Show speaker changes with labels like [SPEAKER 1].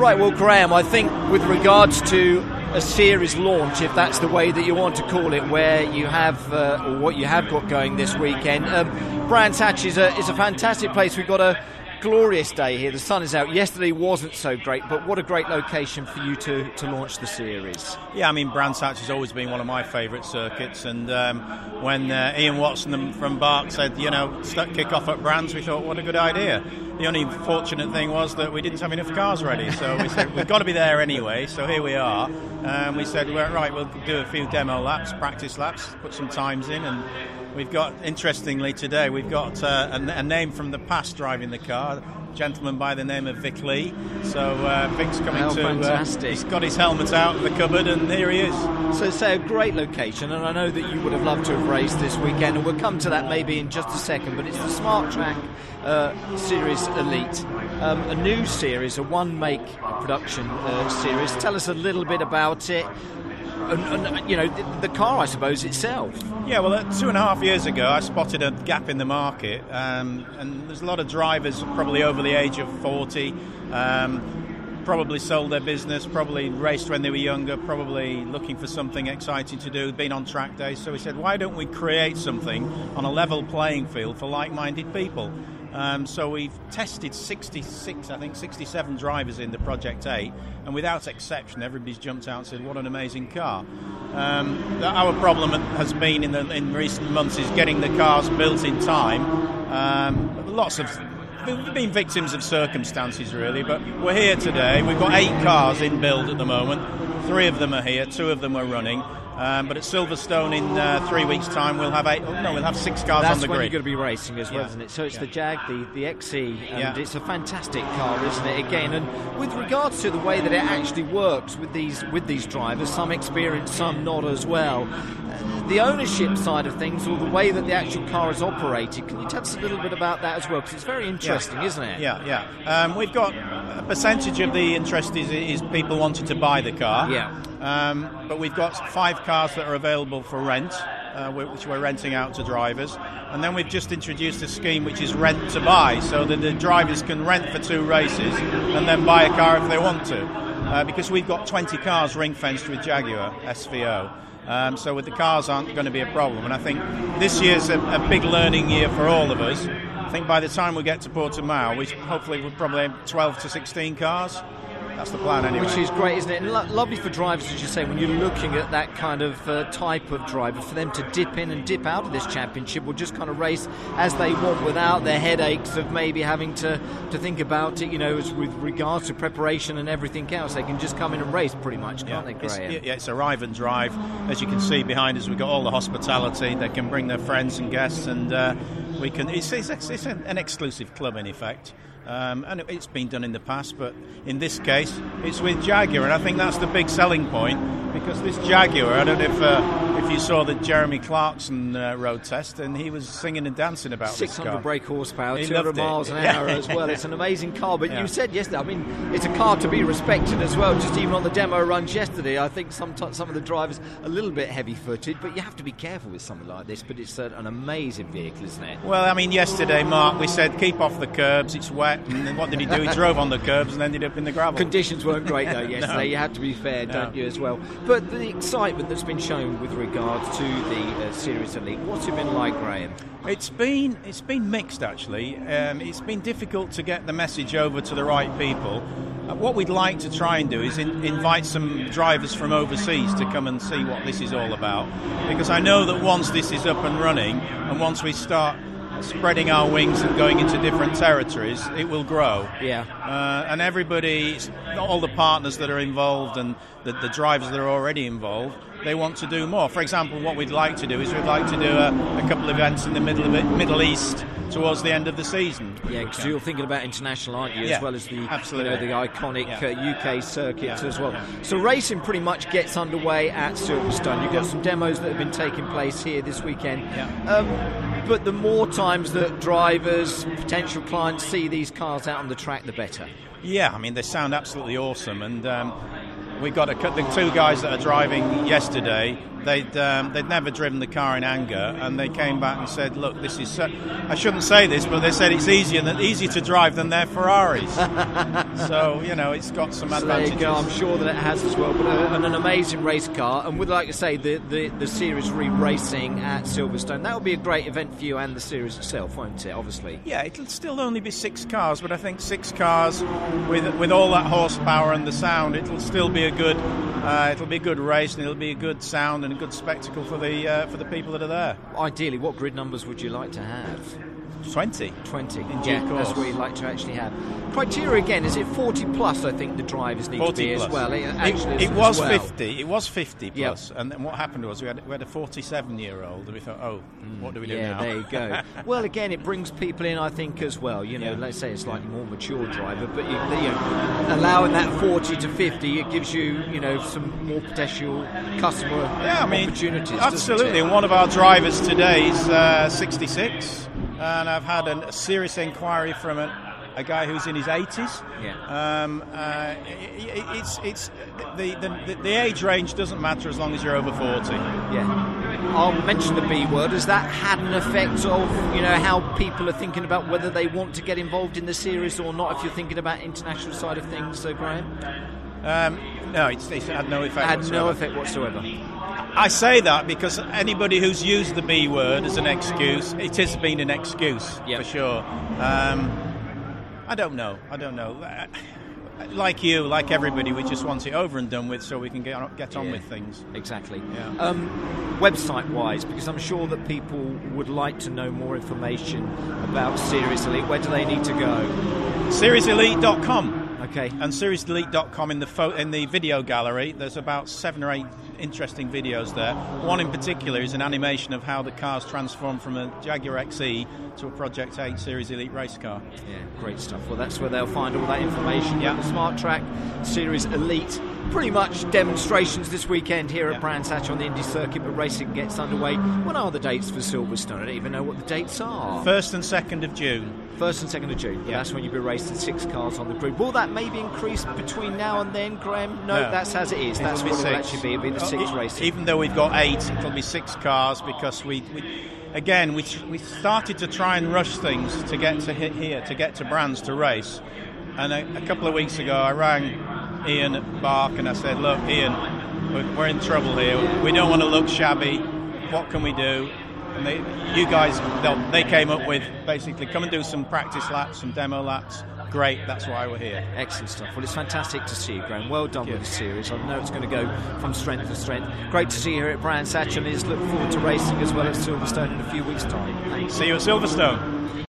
[SPEAKER 1] Right, well, Graham, I think with regards to a series launch, if that's the way that you want to call it, where you have uh, or what you have got going this weekend, um, Brands Hatch is a, is a fantastic place. We've got a glorious day here. The sun is out. Yesterday wasn't so great, but what a great location for you to, to launch the series.
[SPEAKER 2] Yeah, I mean, Brands Hatch has always been one of my favourite circuits. And um, when uh, Ian Watson from BARC said, you know, kick off at Brands, we thought, what a good idea. The only fortunate thing was that we didn't have enough cars ready, so we said we've got to be there anyway. So here we are. And we said, well, right, we'll do a few demo laps, practice laps, put some times in, and We've got, interestingly, today we've got uh, a, a, name from the past driving the car, a gentleman by the name of Vic Lee. So uh, Vic's coming
[SPEAKER 1] oh,
[SPEAKER 2] to.
[SPEAKER 1] Uh, fantastic.
[SPEAKER 2] Uh, he's got his helmet out of the cupboard, and here he is.
[SPEAKER 1] So, say a great location, and I know that you would have loved to have raced this weekend, and we'll come to that maybe in just a second. But it's the Smart Track uh, Series Elite, um, a new series, a one-make production uh, series. Tell us a little bit about it and, and, you know the, the, car, I suppose itself.
[SPEAKER 2] Yeah, well, uh, two and a half years ago, I spotted a gap in the market, um, and there's a lot of drivers probably over the age of 40. Um, probably sold their business, probably raced when they were younger, probably looking for something exciting to do, been on track days. So we said, why don't we create something on a level playing field for like minded people? Um, so we've tested 66, I think 67 drivers in the Project 8, and without exception, everybody's jumped out and said, "What an amazing car!" Um, our problem has been in, the, in recent months is getting the cars built in time. Um, lots of we've been victims of circumstances, really, but we're here today. We've got eight cars in build at the moment. Three of them are here, two of them are running. Um, but at Silverstone in uh, three weeks' time, we'll have eight. Oh, no, we'll have six cars
[SPEAKER 1] That's
[SPEAKER 2] on the
[SPEAKER 1] when
[SPEAKER 2] grid.
[SPEAKER 1] you're going to be racing as well, yeah. isn't it? So it's
[SPEAKER 2] yeah.
[SPEAKER 1] the Jag, the, the XE, and
[SPEAKER 2] yeah.
[SPEAKER 1] it's a fantastic car, isn't it? Again, and with regards to the way that it actually works with these with these drivers, some experienced, some not as well. The ownership side of things, or the way that the actual car is operated, can you tell us a little bit about that as well? Because it's very interesting, isn't it?
[SPEAKER 2] Yeah, yeah. Um, we've got a percentage of the interest is, is people wanting to buy the car.
[SPEAKER 1] Yeah.
[SPEAKER 2] Um, but we've got five cars that are available for rent, uh, which we're renting out to drivers. And then we've just introduced a scheme which is rent to buy, so that the drivers can rent for two races and then buy a car if they want to. Uh, because we've got 20 cars ring fenced with Jaguar SVO. Um, so with the cars aren't going to be a problem. And I think this year's a, a big learning year for all of us. I think by the time we get to Portimao, we hopefully we'll probably have 12 to 16 cars. That's the plan anyway.
[SPEAKER 1] Which is great, isn't it? And lo- lovely for drivers, as you say, when you're looking at that kind of uh, type of driver, for them to dip in and dip out of this championship or just kind of race as they want without their headaches of maybe having to, to think about it, you know, as with regards to preparation and everything else. They can just come in and race pretty much, can't
[SPEAKER 2] yeah.
[SPEAKER 1] they, Graham?
[SPEAKER 2] It's, yeah, it's arrive and drive. As you can see behind us, we've got all the hospitality. They can bring their friends and guests, and uh, we can. It's, it's, it's an exclusive club, in effect. Um, and it's been done in the past, but in this case, it's with Jaguar, and I think that's the big selling point because this Jaguar, I don't know if uh, if you saw the Jeremy Clarkson uh, road test, and he was singing and dancing about
[SPEAKER 1] 600 brake horsepower,
[SPEAKER 2] he
[SPEAKER 1] 200 miles an hour as well. It's an amazing car, but yeah. you said yesterday, I mean, it's a car to be respected as well. Just even on the demo runs yesterday, I think some some of the drivers a little bit heavy-footed, but you have to be careful with something like this. But it's an amazing vehicle, isn't it?
[SPEAKER 2] Well, I mean, yesterday, Mark, we said keep off the curbs. It's wet. And then what did he do? He drove on the curbs and ended up in the gravel.
[SPEAKER 1] Conditions weren't great though yesterday. no. You have to be fair, don't you, as well? But the excitement that's been shown with regards to the uh, Series Elite, what's it been like, Graham?
[SPEAKER 2] It's been it's been mixed actually. Um, it's been difficult to get the message over to the right people. Uh, what we'd like to try and do is in, invite some drivers from overseas to come and see what this is all about, because I know that once this is up and running, and once we start spreading our wings and going into different territories, it will grow.
[SPEAKER 1] Yeah.
[SPEAKER 2] Uh, and everybody, all the partners that are involved and the, the, drivers that are already involved, they want to do more. For example, what we'd like to do is we'd like to do a, a couple of events in the middle of it, Middle East towards the end of the season.
[SPEAKER 1] Yeah, because you're thinking about international, aren't you?
[SPEAKER 2] Yeah,
[SPEAKER 1] as well as the
[SPEAKER 2] absolutely.
[SPEAKER 1] You know, the iconic
[SPEAKER 2] yeah.
[SPEAKER 1] uh, UK circuits
[SPEAKER 2] yeah,
[SPEAKER 1] as well. So racing pretty much gets underway at Silverstone. You've got some demos that have been taking place here this weekend. Um, but the more times that drivers, potential clients see these cars out on the track, the better.
[SPEAKER 2] Yeah, I mean they sound absolutely awesome, and um, we got a, the two guys that are driving yesterday. They'd um, they'd never driven the car in anger, and they came back and said, "Look, this is." So, I shouldn't say this, but they said it's easier than easier to drive than their Ferraris. so you know it's got some
[SPEAKER 1] So there
[SPEAKER 2] advantages.
[SPEAKER 1] you go. I'm sure that it has as well. But uh, and an amazing race car, and with like I say, the the, the series re-racing at Silverstone, that will be a great event for you and the series itself, won't it? Obviously.
[SPEAKER 2] Yeah, it'll still only be six cars, but I think six cars with with all that horsepower and the sound, it'll still be a good uh, it'll be a good race and it'll be a good sound and a good spectacle for the uh, for the people that are there.
[SPEAKER 1] Ideally, what grid numbers would you like to have?
[SPEAKER 2] Twenty.
[SPEAKER 1] 20.
[SPEAKER 2] In
[SPEAKER 1] yeah, that's
[SPEAKER 2] course.
[SPEAKER 1] what you'd like to actually have. Criteria again, is it 40 plus? I think the drivers need to
[SPEAKER 2] 40
[SPEAKER 1] be
[SPEAKER 2] plus.
[SPEAKER 1] as well. It,
[SPEAKER 2] It,
[SPEAKER 1] actually
[SPEAKER 2] it
[SPEAKER 1] as
[SPEAKER 2] was
[SPEAKER 1] well.
[SPEAKER 2] 50. It was 50
[SPEAKER 1] Yep.
[SPEAKER 2] plus. And then what happened was we had, we had a 47 year old, and we thought, oh, what do we do
[SPEAKER 1] yeah,
[SPEAKER 2] now?
[SPEAKER 1] there you go. well, again, it brings people in, I think, as well. You know,
[SPEAKER 2] Yeah.
[SPEAKER 1] let's say a slightly more mature driver, but you, you know, allowing that 40 to 50, it gives you, you know, some more potential customer
[SPEAKER 2] Yeah, I mean,
[SPEAKER 1] opportunities.
[SPEAKER 2] absolutely. And one of our drivers today is uh, 66, and I've had a serious inquiry from a, a guy who's in his 80s.
[SPEAKER 1] Yeah.
[SPEAKER 2] Um, uh, i- i- it's it's the, the the age range doesn't matter as long as you're over 40.
[SPEAKER 1] Yeah. I'll mention the B word. Has that had an effect of, you know, how people are thinking about whether they want to get involved in the series or not? If you're thinking about international side of things, so Graham,
[SPEAKER 2] Um, no, it's, it's had no effect.
[SPEAKER 1] had no
[SPEAKER 2] whatsoever.
[SPEAKER 1] effect whatsoever.
[SPEAKER 2] I say that because anybody who's used the B word as an excuse, it has been an excuse
[SPEAKER 1] Yep.
[SPEAKER 2] for sure. Um, I don't know. I don't know. Like you, like everybody, we just want it over and done with so we can get on, get on
[SPEAKER 1] Yeah.
[SPEAKER 2] with things.
[SPEAKER 1] Exactly.
[SPEAKER 2] Yeah.
[SPEAKER 1] Um, website wise, because I'm sure that people would like to know more information about Series Elite. Where do they need to go?
[SPEAKER 2] SeriesElite.com
[SPEAKER 1] Okay.
[SPEAKER 2] and serieselite.com in the pho- in the video gallery. There's about seven or eight interesting videos there. One in particular is an animation of how the cars transform from a Jaguar XE to a Project 8 Series Elite race car.
[SPEAKER 1] Yeah, great stuff. Well, that's where they'll find all that information.
[SPEAKER 2] Yeah.
[SPEAKER 1] The Smart Track Series Elite. Pretty much demonstrations this weekend here at Brands Hatch on the Indy Circuit, but racing gets underway. When are the dates for Silverstone? I don't even know what the dates are.
[SPEAKER 2] First and second of June.
[SPEAKER 1] First and second of June.
[SPEAKER 2] Yeah.
[SPEAKER 1] That's when you'll be racing six cars on the grid. Will that maybe increase between now and then, Graham? No,
[SPEAKER 2] No.
[SPEAKER 1] that's as it is. That's what it'll actually be. It'll be the six racing.
[SPEAKER 2] Even though we've got eight, it'll be six cars because we, we again we, we started to try and rush things to get to hit here, to get to Brands to race. And a, a couple of weeks ago, I rang Ian at BARC and I said, "Look, Ian, we're, we're in trouble here. We don't want to look shabby. What can we do?" And they, you guys, they came up with basically come and do some practice laps, some demo laps. Great, that's why we're here.
[SPEAKER 1] Excellent stuff. Well, it's fantastic to see you, Graham. Well done with the series. I know it's going to go from strength to strength. Great to see you here at Brands Hatch and is look forward to racing as well at Silverstone in a few weeks' time. Thanks.
[SPEAKER 2] See you at Silverstone.